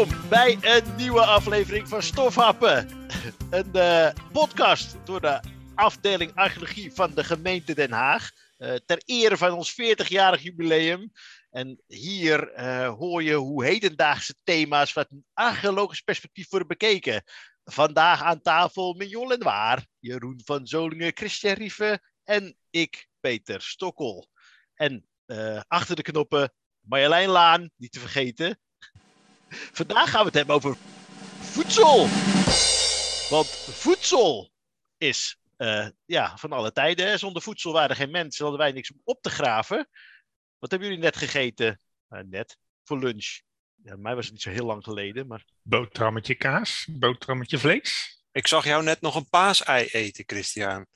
Welkom bij een nieuwe aflevering van Stofhappen. Een uh, podcast door de afdeling archeologie van de gemeente Den Haag. Uh, ter ere van ons 40-jarig jubileum. En hier uh, hoor je hoe hedendaagse thema's vanuit een archeologisch perspectief worden bekeken. Vandaag aan tafel Mignon en Waar, Jeroen van Zolingen, Christian Rieven en ik, Peter Stokkel. En achter de knoppen Marjolein Laan, niet te vergeten. Vandaag gaan we het hebben over voedsel. Want voedsel is uh, ja, van alle tijden. Zonder voedsel waren er geen mensen, hadden wij niks om op te graven. Wat hebben jullie net gegeten? Uh, net, voor lunch. Ja, mij was het niet zo heel lang geleden, maar... Boterhammetje kaas, boterhammetje vlees. Ik zag jou net nog een paasei eten, Christian.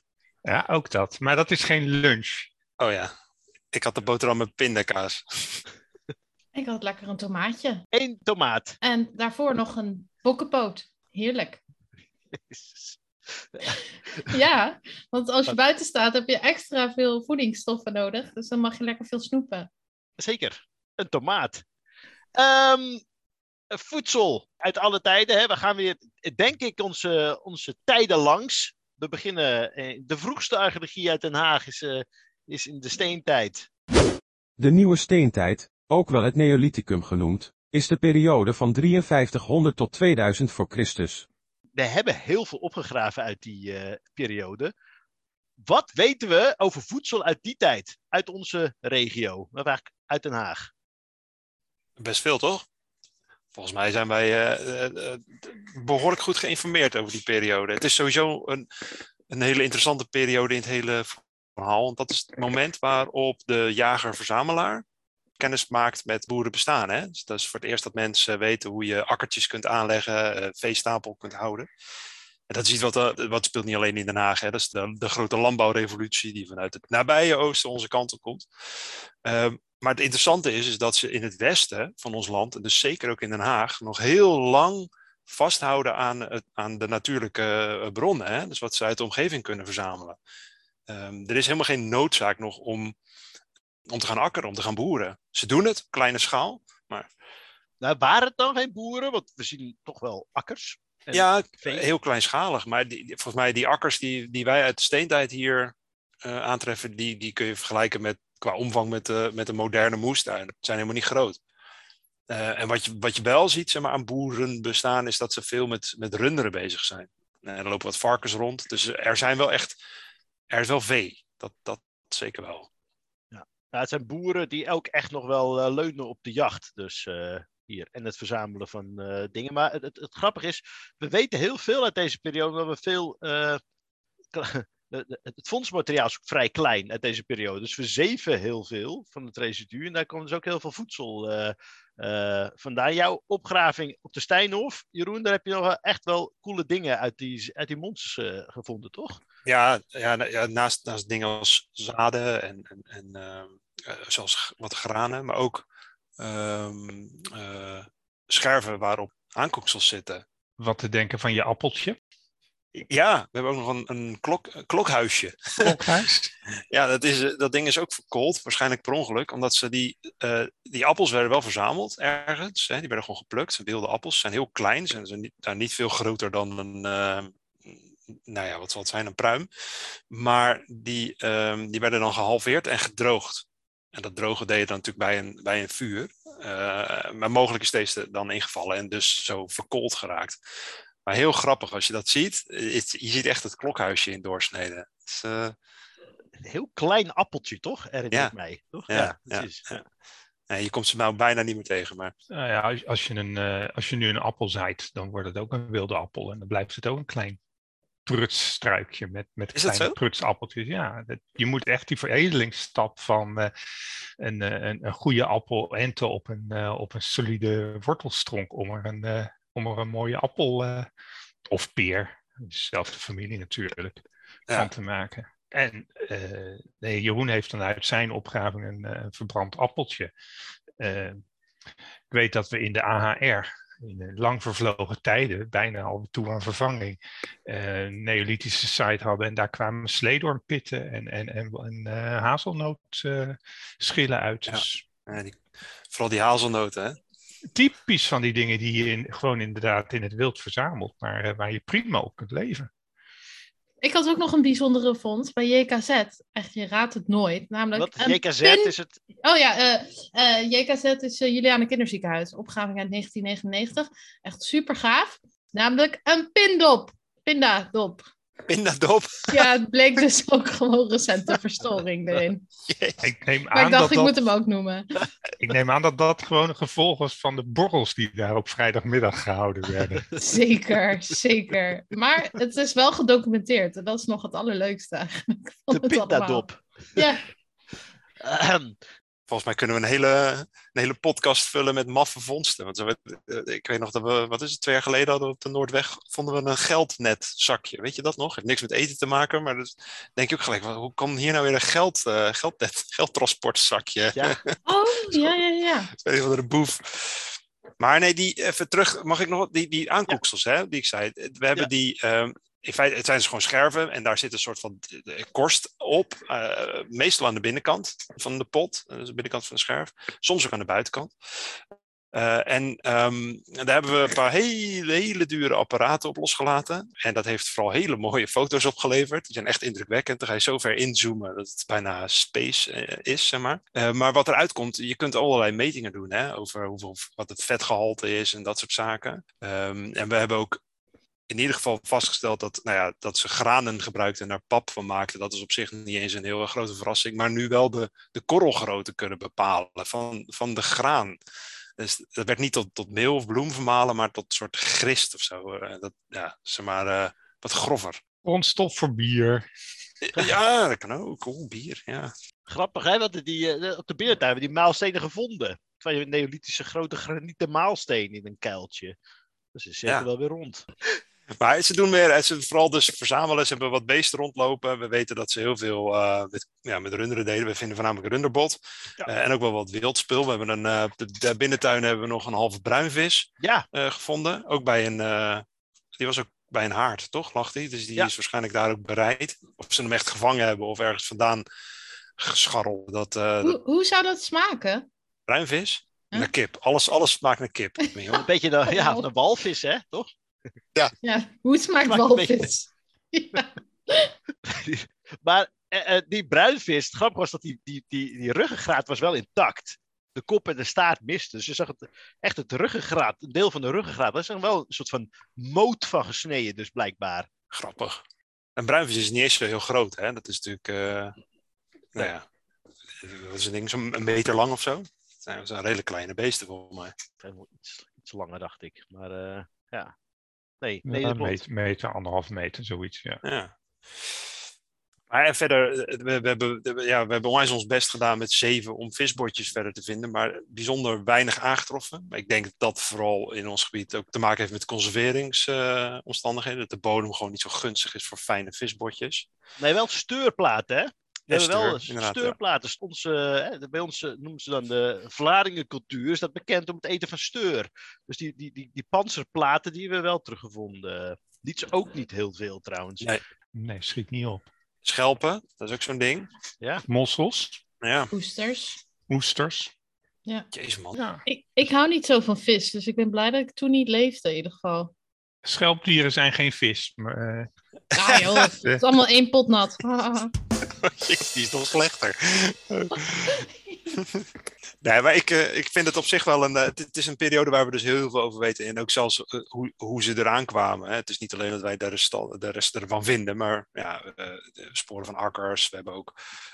Ja, ook dat. Maar dat is geen lunch. Oh ja, ik had de boterham met pindakaas. Ik had lekker een tomaatje. Eén tomaat. En daarvoor nog een bokkenpoot. Heerlijk. ja, want als je buiten staat heb je extra veel voedingsstoffen nodig. Dus dan mag je lekker veel snoepen. Zeker, een tomaat. Um, voedsel uit alle tijden. Hè. We gaan weer, denk ik, onze, onze tijden langs. We beginnen, eh, de vroegste archeologie uit Den Haag is, uh, is in de steentijd. De nieuwe steentijd, ook wel het Neolithicum genoemd, is de periode van 5300 tot 2000 voor Christus. We hebben heel veel opgegraven uit die uh, periode. Wat weten we over voedsel uit die tijd, uit onze regio, uit Den Haag? Best veel, toch? Volgens mij zijn wij uh, uh, behoorlijk goed geïnformeerd over die periode. Het is sowieso een, een hele interessante periode in het hele verhaal. Want dat is het moment waarop de jager-verzamelaar kennis maakt met boerenbestaan. Hè? Dus dat is voor het eerst dat mensen weten hoe je akkertjes kunt aanleggen, uh, veestapel kunt houden. En dat is iets wat, uh, wat speelt niet alleen in Den Haag. Hè? Dat is de, grote landbouwrevolutie die vanuit het nabije oosten onze kant op komt. Um, maar het interessante is, is dat ze in het westen van ons land, en dus zeker ook in Den Haag, nog heel lang vasthouden aan, het, aan de natuurlijke eh, bronnen. Hè? Dus wat ze uit de omgeving kunnen verzamelen. Um, er is helemaal geen noodzaak nog om om te gaan akkeren, om te gaan boeren. Ze doen het, kleine schaal, maar... Nou, waren het dan geen boeren? Want we zien toch wel akkers. Ja, heel kleinschalig. Maar die, volgens mij die akkers die, die wij uit de steentijd hier uh, aantreffen, die, die kun je vergelijken met, qua omvang met de, met de moderne moestuin. Dat zijn helemaal niet groot. Uh, en wat je, wat je wel ziet zeg maar, aan boeren bestaan, is dat ze veel met, met runderen bezig zijn. Uh, er lopen wat varkens rond. Dus er zijn wel echt, er is wel vee. Dat, dat zeker wel. Nou, het zijn boeren die ook echt nog wel uh, leunen op de jacht. Dus uh, hier. En het verzamelen van uh, dingen. Maar het, het, grappige is, we weten heel veel uit deze periode. Dat we veel. het fondsmateriaal is ook vrij klein uit deze periode. Dus we zeven heel veel van het residu. En daar komt dus ook heel veel voedsel vandaan. Jouw opgraving op de Steinhof, Jeroen, daar heb je nog echt wel coole dingen uit die, uit die monsters gevonden, toch? Ja, ja, ja, naast, naast dingen als zaden en, en, en uh, zoals wat granen, maar ook um, uh, scherven waarop aankoeksels zitten. Wat te denken van je appeltje? Ja, we hebben ook nog een, een, klok, een klokhuisje. Klokhuis? ja, dat, is, dat ding is ook verkoold, waarschijnlijk per ongeluk, omdat ze die, uh, die appels werden wel verzameld ergens. Hè, die werden gewoon geplukt, wilde appels, zijn heel klein, zijn, zijn niet, nou, niet veel groter dan een, nou ja, wat zal het zijn, een pruim. Maar die, um, die werden dan gehalveerd en gedroogd. En dat drogen deed je dan natuurlijk bij een, bij een vuur. Uh, maar mogelijk is deze dan ingevallen en dus zo verkoold geraakt. Maar heel grappig als je dat ziet. Het, je ziet echt het klokhuisje in doorsneden. Het is, uh... Een heel klein appeltje, toch? Herinner ja. mij. Toch? Ja, ja, ja, je komt ze nou bijna niet meer tegen. Maar... Nou ja, als, als, je een, uh, als je nu een appel zaait, dan wordt het ook een wilde appel. En dan blijft het ook een klein prutsstruikje met, met kleine prutsappeltjes. Ja, dat, je moet echt die veredelingsstap van uh, een, een, een, goede appel enten op een, uh, op een solide wortelstronk om er een, om er een mooie appel of peer, dezelfde familie natuurlijk, ja. van te maken. En nee, Jeroen heeft dan uit zijn opgraving een, een verbrand appeltje. ik weet dat we in de AHR in de lang vervlogen tijden, bijna al toe aan vervanging, uh, neolithische site hadden. En daar kwamen sleedormpitten en, en, en, en uh, hazelnootschillen uit. Dus... Ja, die, vooral die hazelnoten, hè? typisch van die dingen die je in, gewoon inderdaad in het wild verzamelt, maar eh, waar je prima op kunt leven. Ik had ook nog een bijzondere fonds bij JKZ. Echt, je raadt het nooit. Namelijk Wat? JKZ is het? Oh ja, uh, JKZ is uh, Juliane Kinderziekenhuis. Opgave uit 1999. Echt super gaaf. Namelijk een pindop. Pindadop. Pindadop? Ja, het bleek dus ook gewoon recente verstoring erin. Ik neem maar aan ik dacht, dat ik dat, moet hem ook noemen. Ik neem aan dat dat gewoon een gevolg was van de borrels die daar op vrijdagmiddag gehouden werden. Zeker, zeker. Maar het is wel gedocumenteerd. En dat is nog het allerleukste eigenlijk. van De pindadop. Ja, Ahem. Volgens mij kunnen we een hele, een hele podcast vullen met maffe vondsten. Want we- eh, ik weet nog dat we, wat is het, twee jaar geleden hadden we op de Noordweg, vonden we een geldnetzakje. Weet je dat nog? Heeft niks met eten te maken, maar dus denk je ook gelijk, hoe kan hier nou weer een geld, eh, geldnet, geldtransportzakje? Ja, oh, ja, ja, ja. Een van de boef. Maar nee, die, even terug, mag ik nog wat, die, die aankoeksels, hè, die ik zei. We hebben Ja. die, ehm, in feite, het zijn dus gewoon scherven en daar zit een soort van eh, korst op. eh, meestal aan de binnenkant van de pot, eh, dus de binnenkant van de scherf. Soms ook aan de buitenkant. Eh, en daar hebben we een paar hele, hele dure apparaten op losgelaten. En dat heeft vooral hele mooie foto's opgeleverd. Die zijn echt indrukwekkend. Dan ga je zo ver inzoomen dat het bijna space eh, is, zeg maar. Eh, maar wat eruit komt, je kunt allerlei metingen doen hè, over hoeveel, wat het vetgehalte is en dat soort zaken. Ehm, en we hebben ook in ieder geval vastgesteld dat, nou ja, dat ze granen gebruikten en daar pap van maakten. Dat is op zich niet eens een heel grote verrassing. Maar nu wel de, de korrelgrootte kunnen bepalen van, van de graan. Dus dat werd niet tot, tot meel of bloem vermalen, maar tot een soort grist of zo. Eh, dat, ja, zeg maar, eh, wat grover. Grondstof voor bier. Ja, dat kan ook. Oeh, bier, ja. grappig hè, want die, eh, op de beertuin hebben die maalstenen gevonden. Twee neolithische grote granieten maalsteen in een kuiltje. Dus ze zitten Ja. wel weer rond. Maar ze doen meer, ze vooral dus verzamelen. Ze hebben wat beesten rondlopen. We weten dat ze heel veel eh, met, ja, met runderen deden. We vinden voornamelijk runderbot. Ja. Eh, en ook wel wat wildspul. We hebben een, eh, op de, de binnentuin hebben we nog een halve bruinvis Ja, eh, gevonden. Ook bij een, eh, die was ook bij een haard, toch? Lag die? Dus die Ja. is waarschijnlijk daar ook bereid. Of ze hem echt gevangen hebben of ergens vandaan gescharreld. Dat eh, Hoe, hoe zou dat smaken? bruinvis. Huh? Naar kip. Alles, alles smaakt naar kip. een beetje de, ja, een walvis hè, toch? Ja, hoe smaakt Smaakt walvis? Ja. Maar eh, eh, die bruinvis, het grappige was dat die, die, die, die ruggengraat was wel intact. De kop en de staart misten. Dus je zag het, echt het ruggengraat, een deel van de ruggengraat. Dat is er wel een soort van moot van gesneden, dus blijkbaar. Grappig. Een bruinvis is niet eens zo heel groot, hè? Dat is natuurlijk, eh, nou ja, wat is een ding, zo'n een meter lang of zo? Het zijn, het zijn redelijk kleine beesten volgens mij. Iets, iets langer, dacht ik. Maar eh, ja. Nee, nee Ja, meter, meter, anderhalf meter, zoiets. Ja. Ja. Maar en verder, eh, we, we, hebben, ja, we hebben onwijs ons best gedaan met zeven om visbotjes verder te vinden, maar bijzonder weinig aangetroffen. Maar ik denk dat dat vooral in ons gebied ook te maken heeft met conserveringsomstandigheden. dat de bodem gewoon niet zo gunstig is voor fijne visbotjes. Nee, wel steurplaten, hè? We Ja, hebben wel ja. steurplaten. Bij ons eh, noemen ze dan de Vlaardingencultuur. Is dat bekend om het eten van steur. Dus die, die, die, die panzerplaten die hebben we wel teruggevonden. Is ook niet heel veel trouwens. Nee. Nee, schiet niet op. Schelpen, dat is ook zo'n ding. Mossels, Ja, Oesters. oesters. jezus man. Ja. Ik, ik hou niet zo van vis, dus ik ben blij dat ik toen niet leefde in ieder geval. Schelpdieren zijn geen vis. Maar, eh, Ja joh, het is allemaal één pot nat. Die is nog slechter. nee, maar ik, eh, ik vind het op zich wel een. eh, het, is een periode waar we dus heel veel over weten. En ook zelfs eh, hoe, hoe ze eraan kwamen. Hè. Het is niet alleen dat wij de rest, de rest ervan vinden, maar ja, de sporen van akkers. We hebben ook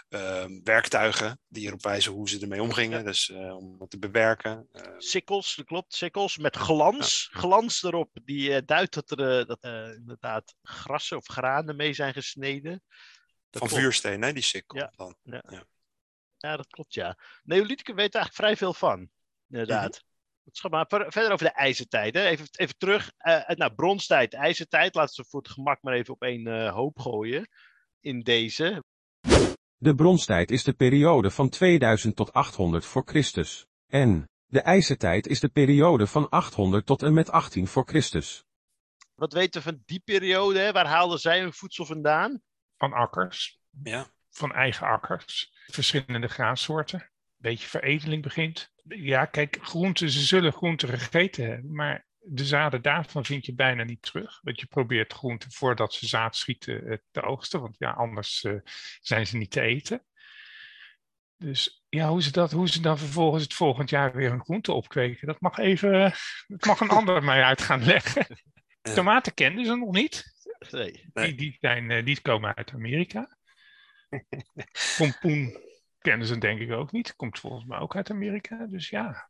ehm, werktuigen die erop wijzen hoe ze ermee omgingen. Ja. Dus om het te bewerken. Eh, Sikkels, dat klopt, sikkels met glans. Glans erop, die duidt dat er dat, inderdaad grassen of granen mee zijn gesneden. Dat van klopt. vuursteen, hè, die sikkel. Ja. Dan. Ja, dat klopt, ja. Neolithicum weten eigenlijk vrij veel van, inderdaad. Schat maar ver- verder over de ijzertijd. Hè. Even, even terug eh naar bronstijd, ijzertijd. Laten we voor het gemak maar even op één eh, hoop gooien. In deze. De bronstijd is de periode van 2000 tot 800 voor Christus. En de ijzertijd is de periode van 800 tot en met 18 voor Christus. Wat weten we van die periode? Hè? Waar haalden zij hun voedsel vandaan? Van akkers, Ja. van eigen akkers. Verschillende graansoorten. beetje veredeling begint. Ja, kijk, groenten, ze zullen groenten gegeten hebben, maar de zaden daarvan vind je bijna niet terug. Want je probeert groenten voordat ze zaad schieten eh, te oogsten, want ja, anders uh, zijn ze niet te eten. Dus ja, hoe ze, dat, hoe ze dan vervolgens het volgend jaar weer een groente opkweken, dat mag even, dat mag een ander mij uit gaan leggen. Tomaten kenden ze nog niet. Nee. Die, die, zijn, eh, die komen uit Amerika. Pompoen kennen ze denk ik ook niet. Komt volgens mij ook uit Amerika. Dus ja.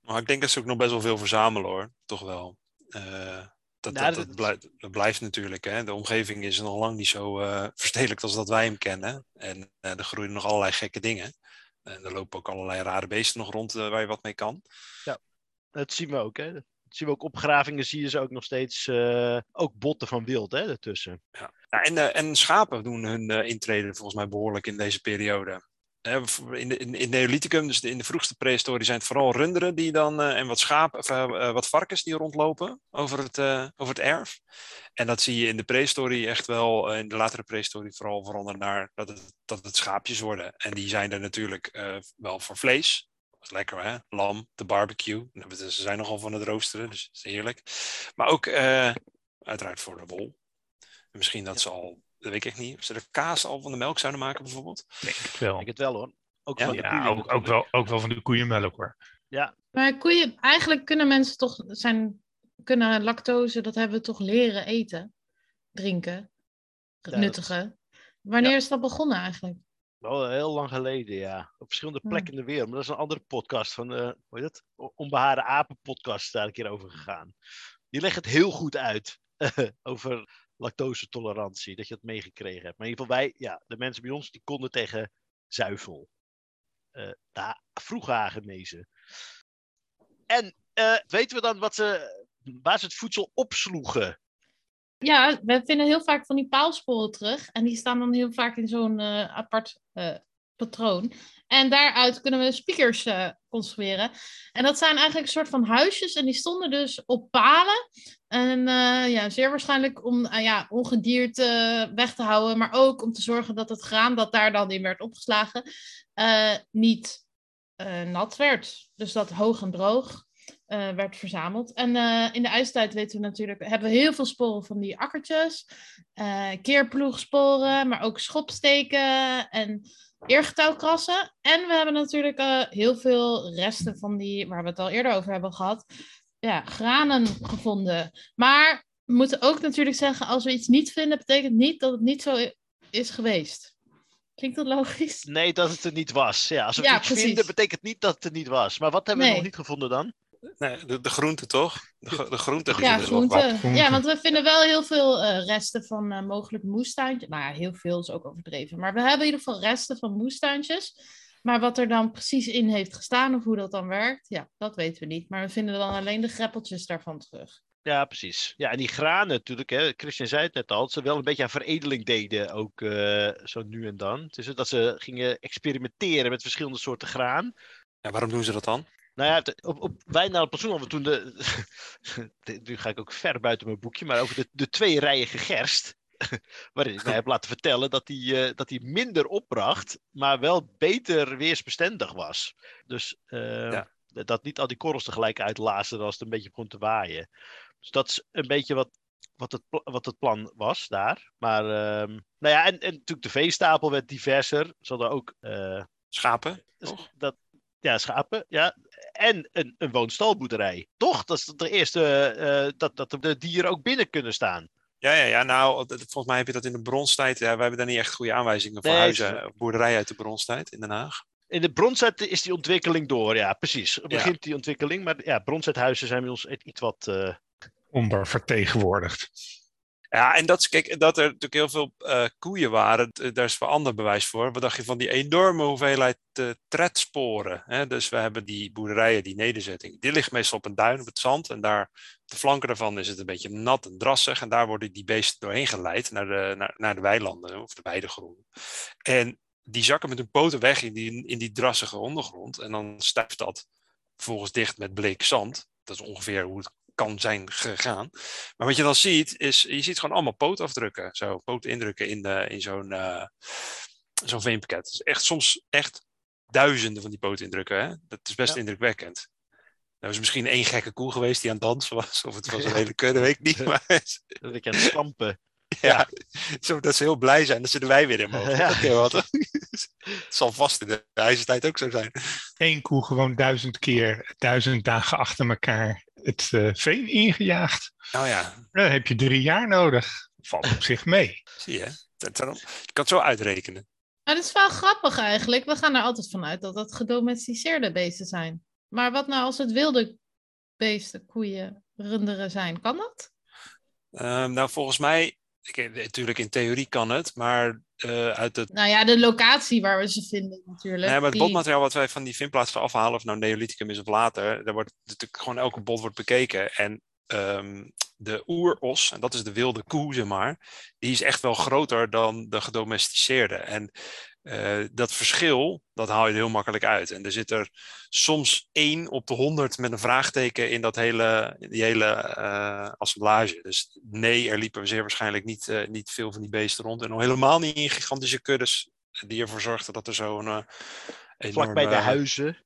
Maar ik denk dat ze ook nog best wel veel verzamelen hoor. Toch wel. Uh, dat, dat, dat, blijft, dat, blijft, natuurlijk. Hè. De omgeving is nog lang niet zo uh, verstedelijkt als dat wij hem kennen. En uh, er groeien nog allerlei gekke dingen. En er lopen ook allerlei rare beesten nog rond waar je wat mee kan. Ja, dat zien we ook. Hè zien we ook opgravingen, zie je ze ook nog steeds, ook botten van wild hè, ertussen. Ja. ja en, en schapen doen hun intrede volgens mij behoorlijk in deze periode in, de, in, in Neolithicum, dus in de vroegste prehistorie, zijn het vooral runderen die dan, uh, en wat schapen, of uh, wat varkens die rondlopen over het, uh, over het erf. En dat zie je in de prehistorie echt wel, in de latere prehistorie vooral veranderen naar dat het, dat het schaapjes worden. En die zijn er natuurlijk wel voor vlees. Dat is lekker hè, lam, de barbecue. Ze zijn nogal van het roosteren, dus dat is heerlijk. Maar ook uiteraard voor de wol. misschien dat ze al dat weet ik niet. Of ze de kaas al van de melk zouden maken, bijvoorbeeld? Denk het wel. Denk het wel hoor. Ook ja? van de ja, ook, ook, wel, ook wel van de koeienmelk hoor. Ja. Maar koeien, eigenlijk kunnen mensen toch zijn, kunnen lactose, dat hebben we toch leren eten, drinken, nuttigen. Wanneer is dat begonnen eigenlijk? Wel heel lang geleden, ja. Op verschillende plekken in de wereld. Maar dat is een andere podcast van, uh, hoe heet het? Onbehaarde Apen podcast daar een keer over gegaan. Die legt het heel goed uit. over lactose-tolerantie, dat je het meegekregen hebt. Maar in ieder geval wij, ja, de mensen bij ons, die konden tegen zuivel. Uh, ja, vroeg genezen. En uh, weten we dan wat ze, waar ze het voedsel opsloegen? Ja, we vinden heel vaak van die paalsporen terug. En die staan dan heel vaak in zo'n uh, apart patroon. En daaruit kunnen we speakers uh, construeren. En dat zijn eigenlijk een soort van huisjes. En die stonden dus op palen. En ja, zeer waarschijnlijk om ja, ongedierte weg te houden. Maar ook om te zorgen dat het graan dat daar dan in werd opgeslagen. niet nat werd. Dus dat hoog en droog werd verzameld. En in de ijstijd weten we natuurlijk, hebben we heel veel sporen van die akkertjes. keerploegsporen, maar ook schopsteken en eergetouwkrassen. En we hebben natuurlijk heel veel resten van die, waar we het al eerder over hebben gehad, ja, granen gevonden. Maar we moeten ook natuurlijk zeggen, als we iets niet vinden, betekent niet dat het niet zo is geweest. Klinkt dat logisch? Nee, dat het er niet was. Ja, als we ja, iets precies. vinden, betekent niet dat het er niet was. Maar wat hebben we nog niet gevonden dan? Nee, de, de groente toch? De, de groente. Ja, groente. Ja, want we vinden wel heel veel uh, resten van uh, mogelijk moestuintjes. Nou ja, heel veel is ook overdreven. Maar we hebben in ieder geval resten van moestuintjes. Maar wat er dan precies in heeft gestaan of hoe dat dan werkt, ja, dat weten we niet. Maar we vinden dan alleen de greppeltjes daarvan terug. Ja, precies. Ja, en die granen natuurlijk, hè, Christian zei het net al, dat ze wel een beetje aan veredeling deden, ook uh, zo nu en dan. Dus dat ze gingen experimenteren met verschillende soorten graan. Ja, waarom doen ze dat dan? Nou ja, op, op, wij naar het hadden we toen de. nu ga ik ook ver buiten mijn boekje, maar over de, de twee rijen gerst. waarin ik mij heb laten vertellen dat die, uh, dat die minder opbracht, maar wel beter weersbestendig was. Dus uh, dat niet al die korrels tegelijk uitlazen als het een beetje begon te waaien. Dus dat is een beetje wat, wat, het, wat het plan was daar. Maar, uh, nou ja, en, en natuurlijk de veestapel werd diverser. Ze hadden ook. Uh, Schapen? Dat, ja, schapen. Ja. En een, een woonstalboerderij. Toch? Dat is de eerste uh, dat, dat de dieren ook binnen kunnen staan. Ja, ja, ja, nou, volgens mij heb je dat in de bronstijd. Ja, wij hebben daar niet echt goede aanwijzingen voor nee, huizen, boerderijen uit de bronstijd in Den Haag. In de bronstijd is die ontwikkeling door, ja, precies. Het begint ja. die ontwikkeling, maar ja, bronstijdhuizen zijn bij ons iets wat... Uh... Ondervertegenwoordigd. Ja, en dat, kijk, dat er natuurlijk heel veel uh, koeien waren, daar is wel ander bewijs voor. Wat dacht je van die enorme hoeveelheid uh, tredsporen? Hè? Dus we hebben die boerderijen, die nederzetting, die ligt meestal op een duin, op het zand. En daar, de flanken daarvan is het een beetje nat en drassig. En daar worden die beesten doorheen geleid naar de, naar, naar de weilanden of de weidegronden. En die zakken met hun poten weg in die, in die drassige ondergrond. En dan stijft dat vervolgens dicht met bleek zand. Dat is ongeveer hoe het kan zijn gegaan. Maar wat je dan ziet, is je ziet gewoon allemaal pootafdrukken. Zo, pootindrukken in, de, in zo'n uh, zo'n veenpakket. Het is echt soms echt duizenden van die poten indrukken. Hè? Dat is best indrukwekkend. Nou is misschien één gekke koe geweest die aan het dansen was. Of het was een hele kudde, weet ik niet. Maar... Dat ik aan het stampen. Ja, Zo, dat ze heel blij zijn dat ze er wij weer in mogen. Ja. wat. het zal vast in de ijzertijd ook zo zijn. Eén koe gewoon duizend keer, duizend dagen achter elkaar het uh, veen ingejaagd. Nou ja. Dan heb je drie jaar nodig. Valt op zich mee. Zie je, dat, je kan het zo uitrekenen. Maar het is wel grappig eigenlijk. We gaan er altijd vanuit dat dat gedomesticeerde beesten zijn. Maar wat nou als het wilde beesten, koeien, runderen zijn? Kan dat? Um, nou, volgens mij ik, natuurlijk, in theorie kan het, maar uh, uit het... Nou ja, de locatie waar we ze vinden natuurlijk. Nee, maar het botmateriaal wat wij van die vindplaatsen afhalen, of nou Neolithicum is of later, daar wordt natuurlijk gewoon elke bot wordt bekeken. En um, de oeros, en dat is de wilde koe, zeg maar, die is echt wel groter dan de gedomesticeerde. En uh, dat verschil, dat haal je er heel makkelijk uit. En er zit er soms één op de honderd met een vraagteken in dat hele, die hele uh, assemblage. Dus nee, er liepen zeer waarschijnlijk niet, uh, niet veel van die beesten rond. En nog helemaal niet in gigantische kuddes die ervoor zorgden dat er zo'n uh, Vlak bij de huizen.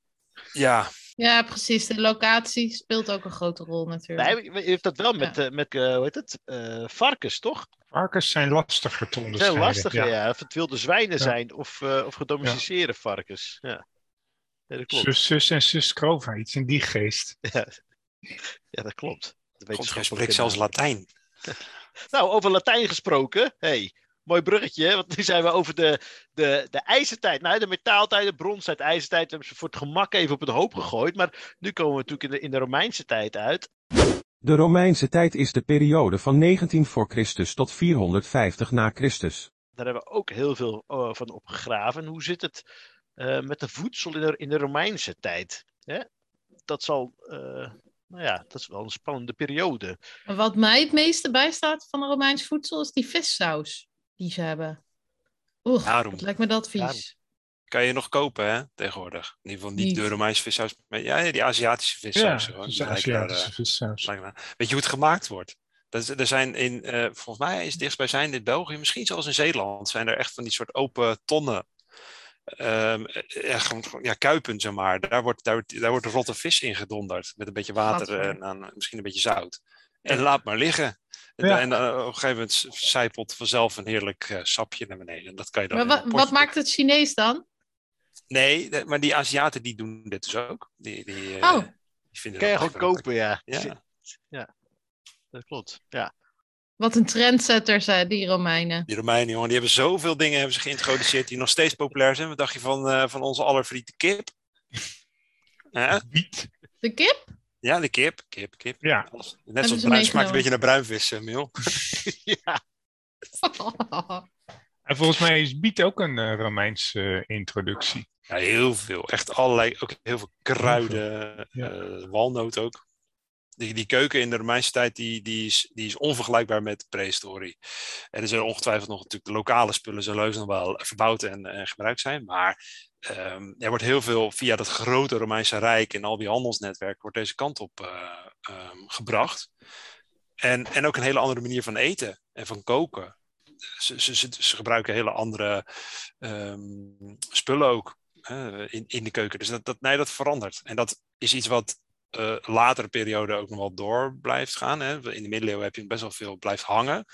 Ja. Ja, precies. De locatie speelt ook een grote rol natuurlijk. Nee, heeft dat wel met, ja. met hoe heet het? varkens, toch? Varkens zijn lastiger te onderscheiden. Zijn lastiger, ja. ja. Of het wilde zwijnen ja. zijn of, uh, of gedomesticeerde ja. varkens. Ja. dat klopt. Zus, zus en zus Krova, iets in die geest. Ja, ja dat klopt. Dat spreekt zelfs Latijn. nou, over Latijn gesproken. Hey, mooi bruggetje, want nu zijn we over de, de, de ijzertijd. Nou, de metaaltijd, de bronstijd, ijzertijd. We hebben ze voor het gemak even op het hoop gegooid. Maar nu komen we natuurlijk in de, in de Romeinse tijd uit. De Romeinse tijd is de periode van 19 voor Christus tot 450 na Christus. Daar hebben we ook heel veel uh, van opgegraven. Hoe zit het uh, met de voedsel in de, in de Romeinse tijd? Hè? Dat zal, uh, nou ja, dat is wel een spannende periode. Wat mij het meeste bijstaat van Romeins voedsel is die vissaus die ze hebben. Oeh, Daarom. lijkt me dat vies. Daarom kan je nog kopen hè, tegenwoordig. In ieder geval niet, niet. de Romeinse vissaus. Maar ja, die Aziatische vissaus. Ja, Aziatische vissaus. Weet je hoe het gemaakt wordt? Dat, er zijn in, uh, volgens mij is het dichtstbijzijnde in België, misschien zelfs in Zeeland, zijn er echt van die soort open tonnen. Um, ja, ja, kuipen, zeg maar. Daar wordt, daar, daar wordt rotte vis in gedonderd. Met een beetje water en aan, misschien een beetje zout. En laat maar liggen. Ja. En uh, op een gegeven moment zijpelt vanzelf een heerlijk uh, sapje naar beneden. Dat kan je dan maar wat, wat maakt het Chinees dan? Nee, maar die Aziaten die doen dit dus ook. Die, die, oh. die vinden kan je gewoon kopen, ja. ja. Ja, dat klopt. Ja. Wat een trendsetter zijn die Romeinen. Die Romeinen, jongen, die hebben zoveel dingen hebben ze geïntroduceerd die nog steeds populair zijn. Wat dacht je van, uh, van onze allervriete kip? uh? De kip? Ja, de kip. Kip, kip. Ja. Net zoals bruin, smaakt een beetje naar bruinvis, uh, Mil. ja. En volgens mij is biet ook een uh, Romeinse uh, introductie. Ja, heel veel. Echt allerlei, ook heel veel kruiden, ja. uh, walnoot ook. Die, die keuken in de Romeinse tijd, die, die, is, die is onvergelijkbaar met de prehistorie. Er zullen ongetwijfeld nog natuurlijk de lokale spullen zullen heus nog wel verbouwd en, en gebruikt zijn. Maar um, er wordt heel veel via dat grote Romeinse Rijk en al die handelsnetwerken wordt deze kant op um, gebracht. En, en ook een hele andere manier van eten en van koken ze, ze, ze, gebruiken hele andere um, spullen ook in, in de keuken. Dus dat, dat, nee, dat verandert. En dat is iets wat uh, latere periode ook nog wel door blijft gaan. Hè. In de middeleeuwen heb je best wel veel blijft hangen.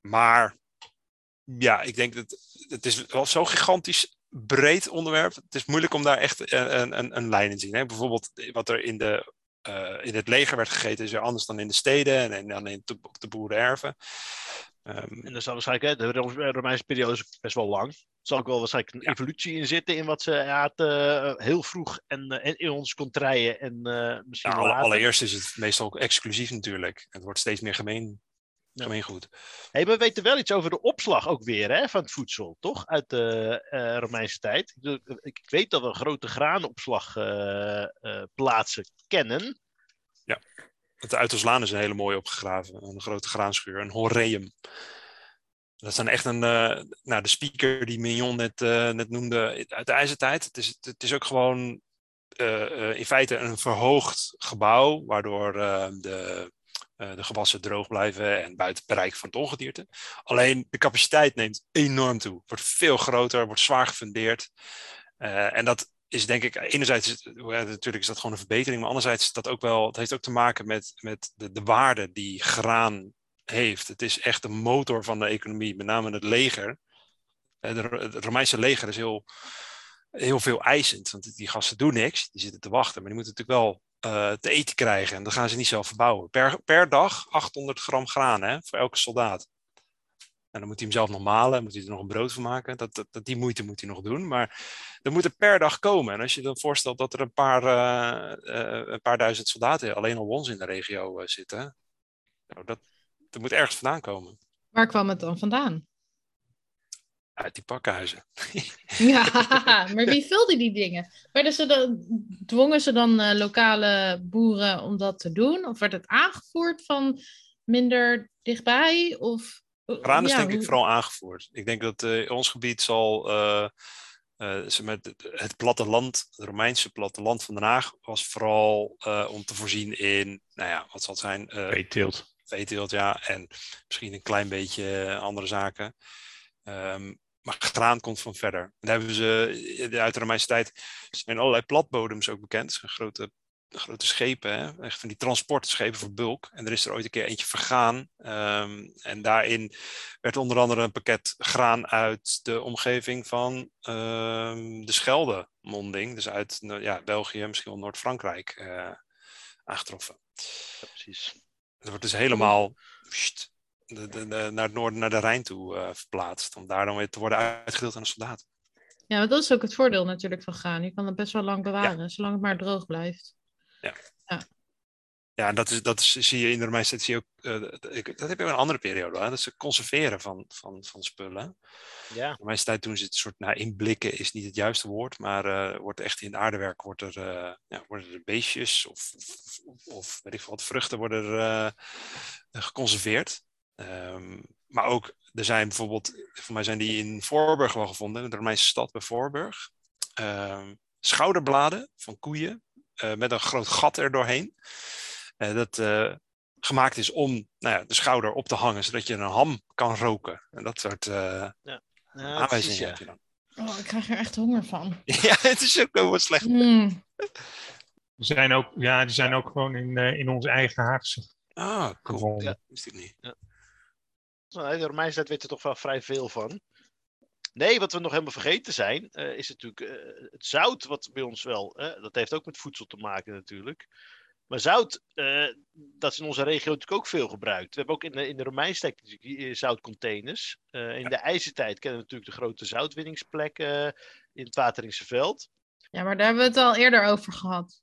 Maar ja, ik denk dat het is wel zo gigantisch breed onderwerp. Het is moeilijk om daar echt een, een, een lijn in te zien. Hè. Bijvoorbeeld wat er in, de, in het leger werd gegeten is weer anders dan in de steden en, en dan in, op de boerenerven. Um, en dan zal waarschijnlijk, hè, de Romeinse periode is best wel lang. Er zal ook wel waarschijnlijk een ja. evolutie in zitten in wat ze aten uh, heel vroeg en, uh, en in ons kon treien. En, uh, misschien ja, alle, allereerst is het meestal exclusief natuurlijk. Het wordt steeds meer gemeen, ja. gemeengoed. Hey, we weten wel iets over de opslag ook weer hè, van het voedsel, toch? Uit de Romeinse tijd. Ik, ik, weet dat we grote graanopslagplaatsen kennen. Ja. Het Uiterslaan is een hele mooie opgegraven. Een grote graanschuur, een horeum. Dat zijn echt een, uh, nou de speaker die Mignon net, uh, net noemde uit de ijzertijd. Het is, het is ook gewoon uh, in feite een verhoogd gebouw, waardoor de, de gewassen droog blijven en buiten bereik van het ongedierte. Alleen de capaciteit neemt enorm toe. Wordt veel groter, wordt zwaar gefundeerd. en dat is denk ik, enerzijds natuurlijk is dat gewoon een verbetering, maar anderzijds dat ook wel, het heeft ook te maken met, met de, de waarde die graan heeft. Het is echt de motor van de economie, met name het leger. Het Romeinse leger is heel, heel veel eisend, want die gasten doen niks, die zitten te wachten, maar die moeten natuurlijk wel uh, te eten krijgen. En dat gaan ze niet zelf verbouwen. Per, per dag 800 gram graan hè, voor elke soldaat. Dan moet hij hem zelf nog malen, moet hij er nog een brood van maken. Dat, dat, dat die moeite moet hij nog doen. Maar er moeten per dag komen. En als je dan voorstelt dat er een paar, uh, een paar duizend soldaten alleen al ons in de regio zitten. Nou, dat, dat moet ergens vandaan komen. Waar kwam het dan vandaan? Uit die pakhuizen. ja, maar wie vulde die dingen? Werden ze dan, dwongen ze dan uh, lokale boeren om dat te doen? Of werd het aangevoerd van minder dichtbij? Of, Graan is ja, denk hoe... ik vooral aangevoerd. Ik denk dat uh, ons gebied zal... ze met het platteland, het Romeinse platteland van Den Haag, was vooral om te voorzien in, nou ja, wat zal het zijn? veeteelt. Veeteelt, ja. En misschien een klein beetje andere zaken. Um, maar graan komt van verder. En daar hebben ze uit de Romeinse tijd zijn allerlei platbodems ook bekend. Grote, grote schepen, hè? echt van die transportschepen voor bulk. En er is er ooit een keer eentje vergaan. Um, en daarin werd onder andere een pakket graan uit de omgeving van um, de Schelde-monding. Dus uit ja, België, misschien wel Noord-Frankrijk uh, aangetroffen. Ja, precies. Het wordt dus helemaal de, de, naar het noorden, naar de Rijn toe uh, verplaatst. Om daar dan weer te worden uitgedeeld aan de soldaten. Ja, want dat is ook het voordeel natuurlijk van gaan. Je kan het best wel lang bewaren, zolang het maar droog blijft. Ja. Ja, ja en dat, is, dat is, zie je in de Romeinse tijd, zie je ook, uh, ik, dat heb je in een andere periode, hè? dat is het conserveren van, van, van spullen. Ja. In de Romeinse tijd doen ze het soort, nou inblikken is niet het juiste woord, maar uh, wordt echt in aardewerk wordt er, uh, ja, worden er beestjes of, of, of, weet ik veel wat, vruchten worden er geconserveerd. Um, maar ook, er zijn bijvoorbeeld, voor mij zijn die in Voorburg wel gevonden, in de Romeinse stad bij Voorburg. Um, schouderbladen van koeien met een groot gat er doorheen. Uh, dat uh, gemaakt is om nou ja, de schouder op te hangen, zodat je een ham kan roken. En dat soort ja. Ja, aanwijzingen heb je dan. Oh, ik krijg er echt honger van. ja, het is ook wel wat slecht. Mm. Die zijn ook, ja, die zijn ook gewoon in, in onze eigen Haagse. Ah, cool. Ja, wist ik niet. Ja. Nou, de Romeinse tijd weten er toch wel vrij veel van. Nee, wat we nog helemaal vergeten zijn, uh, is natuurlijk uh, het zout, wat bij ons wel, uh, dat heeft ook met voedsel te maken natuurlijk. Maar zout, dat is in onze regio natuurlijk ook veel gebruikt. We hebben ook in de, in de Romeinse tijd zoutcontainers. in de ijzertijd kennen we natuurlijk de grote zoutwinningsplekken in het Wateringse veld. Ja, maar daar hebben we het al eerder over gehad.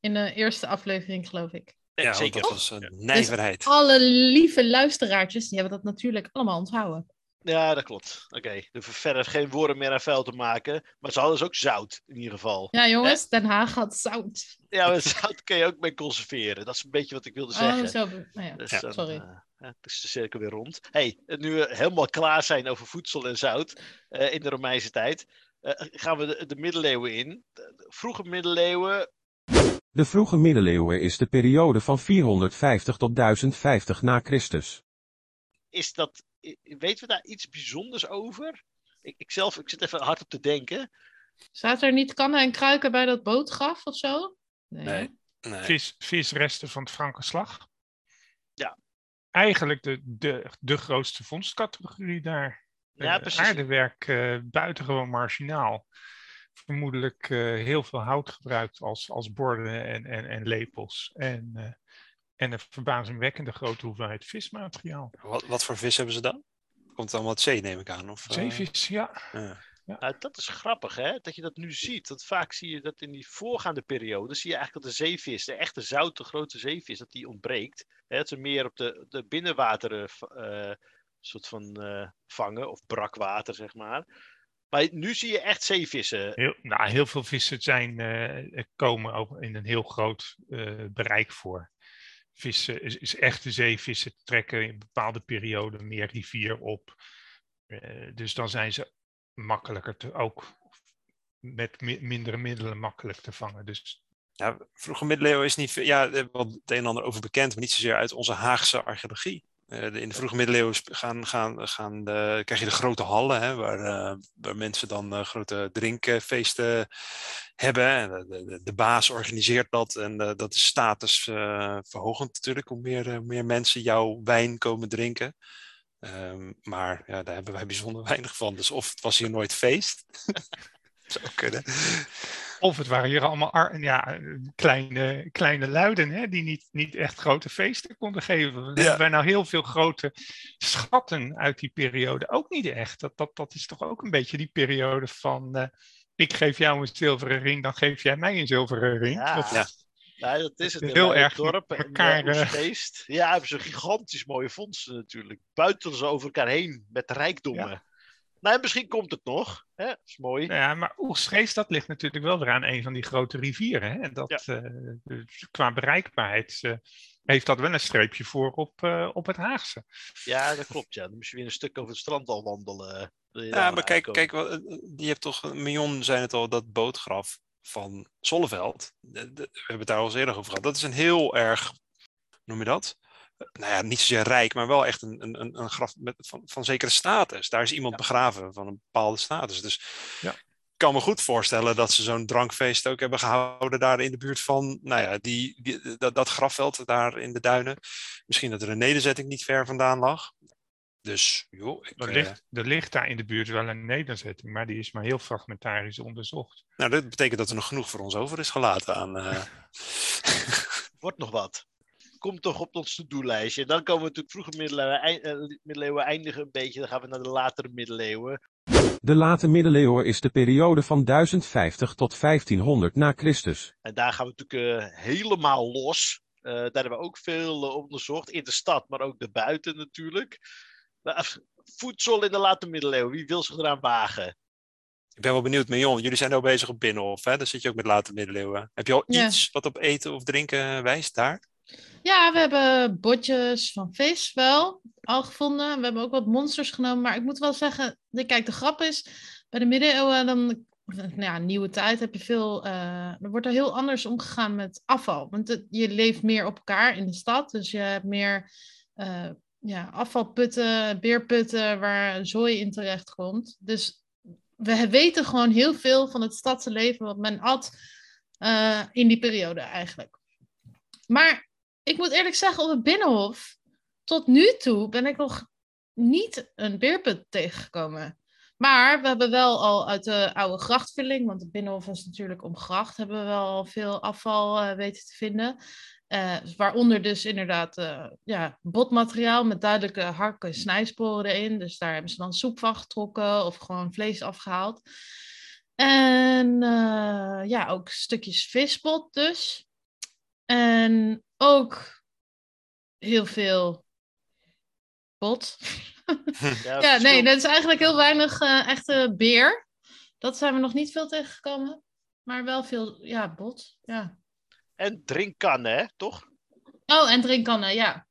In de eerste aflevering, geloof ik. Ja, zeker. dat was een nijverheid. Dus alle lieve luisteraartjes, die hebben dat natuurlijk allemaal onthouden. Ja, dat klopt. Oké, okay. hoeven verder geen woorden meer aan vuil te maken. Maar ze hadden dus ook zout, in ieder geval. Ja, jongens, Den Haag had zout. Ja, zout kun je ook mee conserveren. Dat is een beetje wat ik wilde zeggen. Oh, zo. Nou ja, dus sorry. Uh, het is de cirkel weer rond. hey, nu we helemaal klaar zijn over voedsel en zout uh, in de Romeinse tijd, uh, gaan we de, de middeleeuwen in. De vroege middeleeuwen de vroege middeleeuwen is de periode van 450 tot 1050 na Christus. Is dat, weten we daar iets bijzonders over? Ik, ik zelf, ik zit even hard op te denken. Staat er niet kannen en kruiken bij dat bootgraf of zo? Nee. nee. nee. Vis, visresten van het Frankenslag. Ja. Eigenlijk de, de, de grootste vondstcategorie daar. Ja, precies. Aardewerk uh, buitengewoon marginaal vermoedelijk uh, heel veel hout gebruikt als, als borden en, en, en lepels. En, en een verbazingwekkende grote hoeveelheid vismateriaal. Wat, wat voor vis hebben ze dan? Komt het allemaal uit zee, neem ik aan? Of, uh... Zeevis, ja. ja. Ja. Nou, dat is grappig, hè? Dat je dat nu ziet. Want vaak zie je dat in die voorgaande periode, zie je eigenlijk dat de zeevis, de echte zoute grote zeevis, dat die ontbreekt. Hè? Dat ze meer op de, de binnenwateren uh, soort van uh, vangen, of brakwater, zeg maar. Maar nu zie je echt zeevissen. Heel, nou, heel veel vissen zijn, uh, komen ook in een heel groot uh, bereik voor. Vissen is, is echte zeevissen trekken in bepaalde perioden meer rivier op. Uh, dus dan zijn ze makkelijker te, ook met mi mindere middelen makkelijk te vangen. Dus ja, vroege middeleeuwen is niet ja, wat het een en ander over bekend, maar niet zozeer uit onze Haagse archeologie. In de vroege middeleeuwen gaan, gaan, gaan de, krijg je de grote hallen, hè, waar, waar mensen dan grote drinkfeesten hebben. De, baas organiseert dat en dat is statusverhogend natuurlijk, hoe meer, meer mensen jouw wijn komen drinken. Um, maar ja, daar hebben wij bijzonder weinig van. Dus of het was hier nooit feest. Zou kunnen. Of het waren hier allemaal ja, kleine, kleine luiden, hè, die niet, niet echt grote feesten konden geven. We hebben wij nou heel veel grote schatten uit die periode? Ook niet echt. Dat, dat, dat is toch ook een beetje die periode van. Uh, ik geef jou een zilveren ring, dan geef jij mij een zilveren ring. Ja, ja. ja dat is het. Heel erg dorp elkaar, en feest. Ja, hebben ze gigantisch mooie vondsten natuurlijk. Buiten ze over elkaar heen met rijkdommen. Nou, misschien komt het nog. Hè? Dat is mooi. Ja, maar Oegstgeest, dat ligt natuurlijk wel weer aan een van die grote rivieren. Hè? En dat, ja. uh, qua bereikbaarheid uh, heeft dat wel een streepje voor op, uh, op het Haagse. Ja, dat klopt. Ja. Dan moet je weer een stuk over het strand al wandelen. Ja, maar kijk, kijk, je hebt toch, Mion zei het al, dat bootgraf van Zolleveld. We hebben het daar al eens eerder over gehad. Dat is een heel erg, noem je dat? Nou ja, niet zozeer rijk, maar wel echt een, een, een graf met, van, van zekere status. Daar is iemand begraven van een bepaalde status. Dus ja. ik kan me goed voorstellen dat ze zo'n drankfeest ook hebben gehouden daar in de buurt van, nou ja, die, die dat, dat, grafveld daar in de duinen. Misschien dat er een nederzetting niet ver vandaan lag. Dus, joh. Ik, er, ligt, eh, er ligt daar in de buurt wel een nederzetting, maar die is maar heel fragmentarisch onderzocht. Nou, dat betekent dat er nog genoeg voor ons over is gelaten aan. Uh... Wordt nog wat komt toch op ons to-do-lijstje. Dan komen we natuurlijk vroege middeleeuwen, uh, middeleeuwen eindigen een beetje. Dan gaan we naar de latere middeleeuwen. De late middeleeuwen is de periode van 1050 tot 1500 na Christus. En daar gaan we natuurlijk uh, helemaal los. Uh, daar hebben we ook veel onderzocht. In de stad, maar ook daarbuiten natuurlijk. voedsel in de late middeleeuwen. Wie wil zich eraan wagen? Ik ben wel benieuwd, Mion. Jullie zijn nou bezig op Binnenhof, hè? Daar zit je ook met late middeleeuwen. Heb je al iets wat op eten of drinken wijst daar? Ja, we hebben botjes van vis wel al gevonden. We hebben ook wat monsters genomen. Maar ik moet wel zeggen, kijk, de grap is, bij de middeleeuwen, dan, nou ja, nieuwe tijd, heb je veel, er wordt er heel anders omgegaan met afval. Want je leeft meer op elkaar in de stad, dus je hebt meer uh, ja, afvalputten, beerputten waar zooi in terecht komt. Dus we weten gewoon heel veel van het stadse leven wat men at uh, in die periode eigenlijk. Maar ik moet eerlijk zeggen, op het Binnenhof, tot nu toe ben ik nog niet een beerput tegengekomen. Maar we hebben wel al uit de oude grachtvulling, want het Binnenhof is natuurlijk omgracht, hebben we wel veel afval uh, weten te vinden. Uh, waaronder dus inderdaad uh, ja, botmateriaal met duidelijke hakken en snijsporen erin. Dus daar hebben ze dan soep van getrokken of gewoon vlees afgehaald. En ja, ook stukjes visbot dus. En ook heel veel bot. Ja, ja nee, dat is eigenlijk heel weinig uh, echte beer. Dat zijn we nog niet veel tegengekomen. Maar wel veel, ja, bot. Ja. En drinkkannen, hè, toch? Oh, en drinkkannen, ja.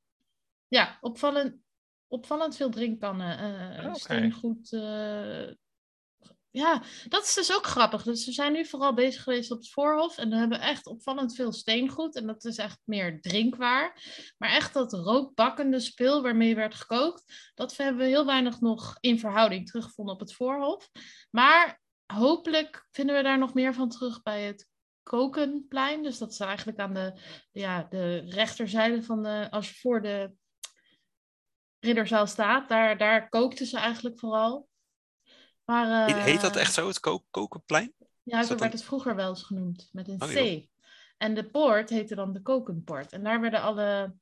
Ja, opvallend, opvallend veel drinkkannen. Uh, okay. Steengoed, uh, ja, dat is dus ook grappig. Dus we zijn nu vooral bezig geweest op het voorhof. En we hebben echt opvallend veel steengoed. En dat is echt meer drinkwaar. Maar echt dat rookbakkende spul waarmee werd gekookt. Dat hebben we heel weinig nog in verhouding teruggevonden op het voorhof. Maar hopelijk vinden we daar nog meer van terug bij het Kokenplein. Dus dat is eigenlijk aan de, ja, de rechterzijde van de... Als je voor de ridderzaal staat. Daar, daar kookten ze eigenlijk vooral. Maar, uh, Heet dat echt zo, het ko Kokenplein? Ja, zo werd het vroeger wel eens genoemd, met een oh, C. En de poort heette dan de Kokenpoort. En daar werden alle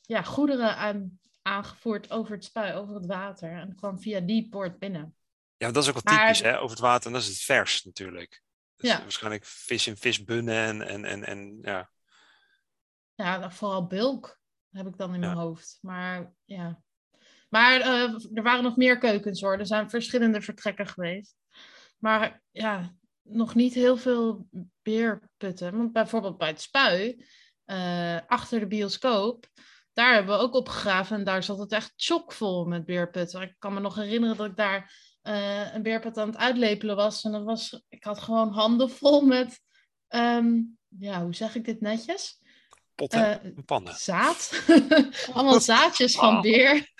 ja, goederen aan, aangevoerd over het spui, over het water. En kwam via die poort binnen. Ja, dat is ook wel typisch, hè? Over het water, en dat is het vers natuurlijk. Dus ja. waarschijnlijk vis in visbunnen en, en, en, en ja. Ja, vooral bulk heb ik dan in mijn hoofd. Maar ja, maar uh, er waren nog meer keukens hoor. Er zijn verschillende vertrekken geweest. Maar ja, nog niet heel veel beerputten. Want bijvoorbeeld bij het spui, uh, achter de bioscoop, daar hebben we ook opgegraven. En daar zat het echt chockvol met beerputten. Ik kan me nog herinneren dat ik daar uh, een beerput aan het uitlepelen was. En dat was, ik had gewoon handen vol met, um, ja, hoe zeg ik dit netjes? potten en pannen. Zaad. Allemaal zaadjes van beer.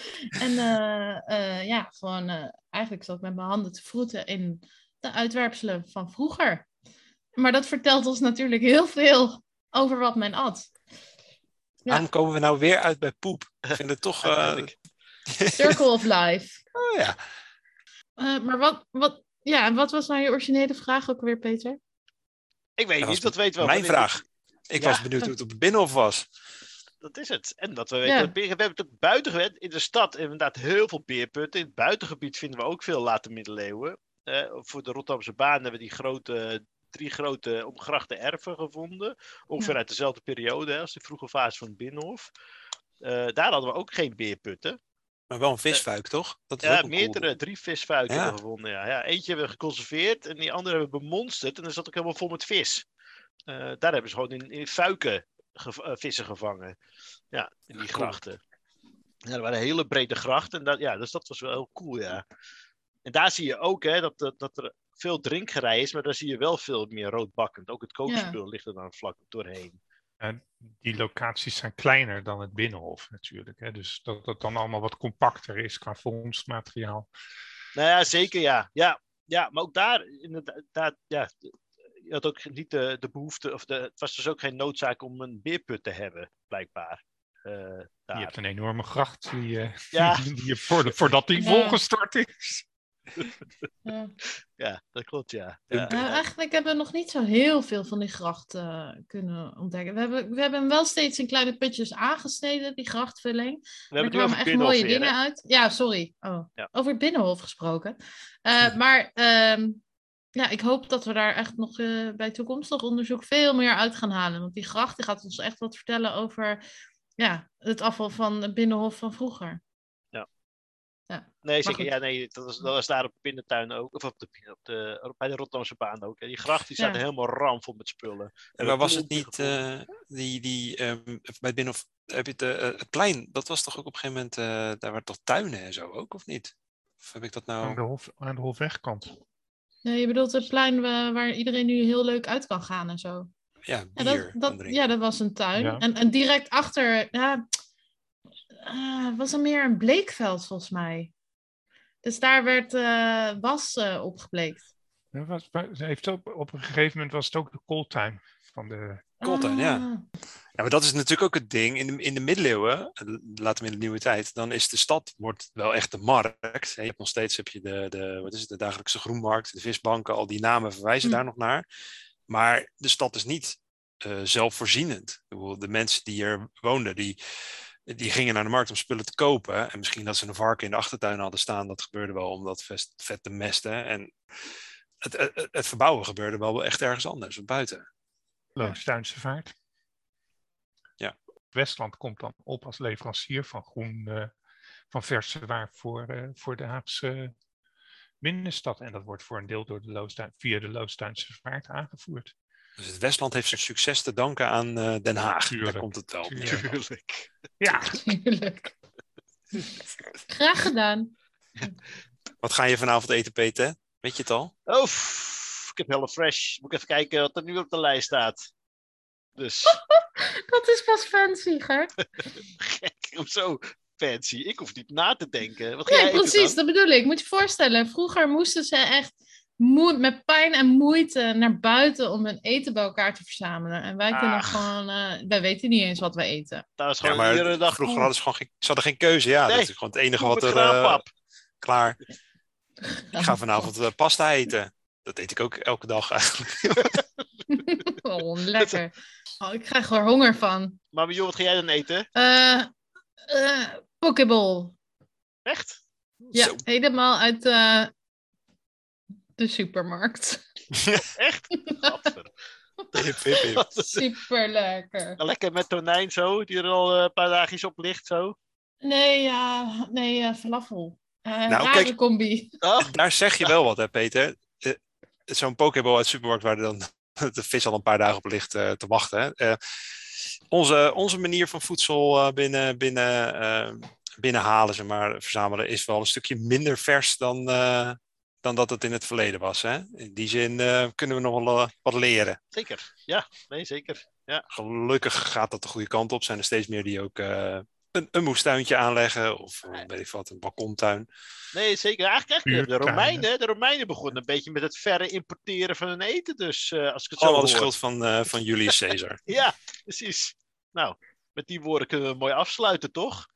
en ja, gewoon eigenlijk zat ik met mijn handen te vroeten in de uitwerpselen van vroeger. Maar dat vertelt ons natuurlijk heel veel over wat men at. Ja. Waarom komen we nou weer uit bij poep? Ik vind het toch... Uh... Circle of life. Oh ja. Uh, maar wat, wat, ja, wat was nou je originele vraag ook weer, Peter? Ik weet niet, dat weten we Mijn vraag. Ik was benieuwd hoe het op het Binnenhof was. Dat is het. En dat we weten, ja. we hebben het buiten gewend. In de stad inderdaad heel veel beerputten. In het buitengebied vinden we ook veel late middeleeuwen. Uh, voor de Rotterdamse baan hebben we die grote drie grote omgrachte erven gevonden. Ongeveer uit dezelfde periode hè, als de vroege fase van het Binnenhof. Uh, daar hadden we ook geen beerputten. Maar wel een visfuik, uh, toch? Dat is ja, meerdere, drie visfuiken ja. hebben we gevonden. Ja. ja. eentje hebben we geconserveerd en die andere hebben we bemonsterd. En dan zat ook helemaal vol met vis. Uh, daar hebben ze gewoon in, in fuiken ge vissen gevangen. Ja, in die grachten. Ja, er waren hele brede grachten. En dat, ja, dus dat was wel heel cool, ja. En daar zie je ook hè, dat, dat, dat er veel drinkgerij is, maar daar zie je wel veel meer roodbakkend. Ook het kookspul ja. ligt er dan vlak doorheen. En die locaties zijn kleiner dan het binnenhof natuurlijk. Hè? Dus dat het dan allemaal wat compacter is qua vondstmateriaal. Nou ja, zeker ja. Ja, ja maar ook daar, inderdaad, ja, je had ook niet de, de behoefte, of de, het was dus ook geen noodzaak om een beerput te hebben, blijkbaar. Uh, je hebt een enorme gracht die, uh, ja. die, voor voordat die ja. volgestort is. Ja. ja, dat klopt, ja. ja. Uh, eigenlijk hebben we nog niet zo heel veel van die gracht uh, kunnen ontdekken. We hebben, we hebben hem wel steeds in kleine putjes aangesneden, die grachtvulling. We hebben er kwamen echt mooie weer, dingen hè? uit. Ja, sorry. Oh, ja. Over het Binnenhof gesproken. Uh, maar um, ja, ik hoop dat we daar echt nog bij toekomstig onderzoek veel meer uit gaan halen. Want die gracht die gaat ons echt wat vertellen over ja, het afval van het Binnenhof van vroeger. Ja. Nee, zeker. Ja, nee, dat was, dat was daar op de Pindertuin ook. Of op de, op de, bij de Rotterdamse baan ook. Die gracht die staat ja. helemaal ramvol met spullen. En maar was het niet uh, die, die um, bij het Binnenhof, heb je het, uh, het plein, dat was toch ook op een gegeven moment, uh, daar waren toch tuinen en zo ook, of niet? Of heb ik dat nou... Aan de, hof, aan de Hofwegkant. Ja, je bedoelt het plein waar, waar iedereen nu heel leuk uit kan gaan en zo. Ja, bier ja, dat, dat, ja, dat was een tuin. Ja. En, en direct achter, ja, uh, was er meer een bleekveld volgens mij. Dus daar werd uh, was uh, opgebleekt. Was, heeft op, op een gegeven moment was het ook de kooltuin van de... Kooltuin, ah. ja. Ja, maar dat is natuurlijk ook het ding. In de, in de middeleeuwen, laten we in de nieuwe tijd, dan is de stad wordt wel echt de markt. Je hebt nog steeds heb je de, de, wat is het, de dagelijkse groenmarkt, de visbanken, al die namen verwijzen hm. daar nog naar. Maar de stad is niet uh, zelfvoorzienend. De mensen die er woonden, die, die gingen naar de markt om spullen te kopen. En misschien dat ze een varken in de achtertuin hadden staan. Dat gebeurde wel om dat vet te mesten. En het, het, het verbouwen gebeurde wel echt ergens anders, buiten. Loonstuinse vaart. Ja. Westland komt dan op als leverancier van groen, uh, van verse waar voor, uh, voor de Haagse binnenstad. En dat wordt voor een deel door de Loostuin, via de Loostuinse vaart aangevoerd. Dus het Westland heeft zijn succes te danken aan uh, Den Haag. Tuurlijk. Daar komt het wel. Tuurlijk. Ja. Tuurlijk. Graag gedaan. Wat ga je vanavond eten, Peter? Weet je het al? Oh, ik heb Hello Fresh. Moet ik even kijken wat er nu op de lijst staat. Dus. dat is pas fancy, gek. Gek, zo fancy. Ik hoef niet na te denken. Wat nee, precies, dat bedoel ik. Moet je voorstellen, vroeger moesten ze echt met pijn en moeite naar buiten om hun eten bij elkaar te verzamelen. En wij kunnen Ach. gewoon, uh, wij weten niet eens wat wij eten. Dat is gewoon ja, maar iedere dag vroeger hadden ze gewoon geen, ze hadden geen keuze. Ja, nee. dat is gewoon het enige wat er... Uh, klaar. Ik ga vanavond uh, pasta eten. Dat eet ik ook elke dag eigenlijk. oh, lekker. Oh, ik krijg er honger van. Maar joh, wat ga jij dan eten? Uh, uh, Pokeball. Echt? Ja, Zo. helemaal uit uh, de supermarkt. Echt? Super lekker. Lekker met tonijn zo, die er al een paar dagjes op ligt zo. Nee, ja, nee, uh, falafel. Uh, nou, kijk, combi. Oh. Daar zeg je wel wat, hè, Peter. Zo'n pokeball uit de supermarkt waar dan de vis al een paar dagen op ligt uh, te wachten. Hè. onze, onze manier van voedsel binnen, binnen, binnenhalen, zeg maar, verzamelen, is wel een stukje minder vers dan, dan dat het in het verleden was. Hè? In die zin kunnen we nog wel wat leren. Zeker, ja, nee, zeker. Ja. Gelukkig gaat dat de goede kant op. Zijn er steeds meer die ook een, een moestuintje aanleggen of weet ik wat, een balkontuin. Nee, zeker. Eigenlijk, eigenlijk de, Romeinen, de Romeinen begonnen een beetje met het verre importeren van hun eten. Dus als ik het zo Allemaal de schuld van, van Julius Caesar. ja, precies. Nou, met die woorden kunnen we mooi afsluiten, toch?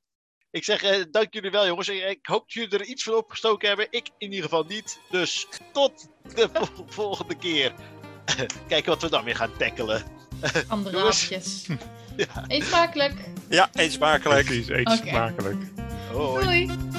Ik zeg eh, dank jullie wel, jongens. Ik, ik, hoop dat jullie er iets van opgestoken hebben. Ik in ieder geval niet. Dus tot de volgende keer. Kijken wat we dan weer gaan tackelen. Andere hapjes. Ja. Eet smakelijk. Ja, eet smakelijk. Precies, eet okay. smakelijk. Hoi. Doei.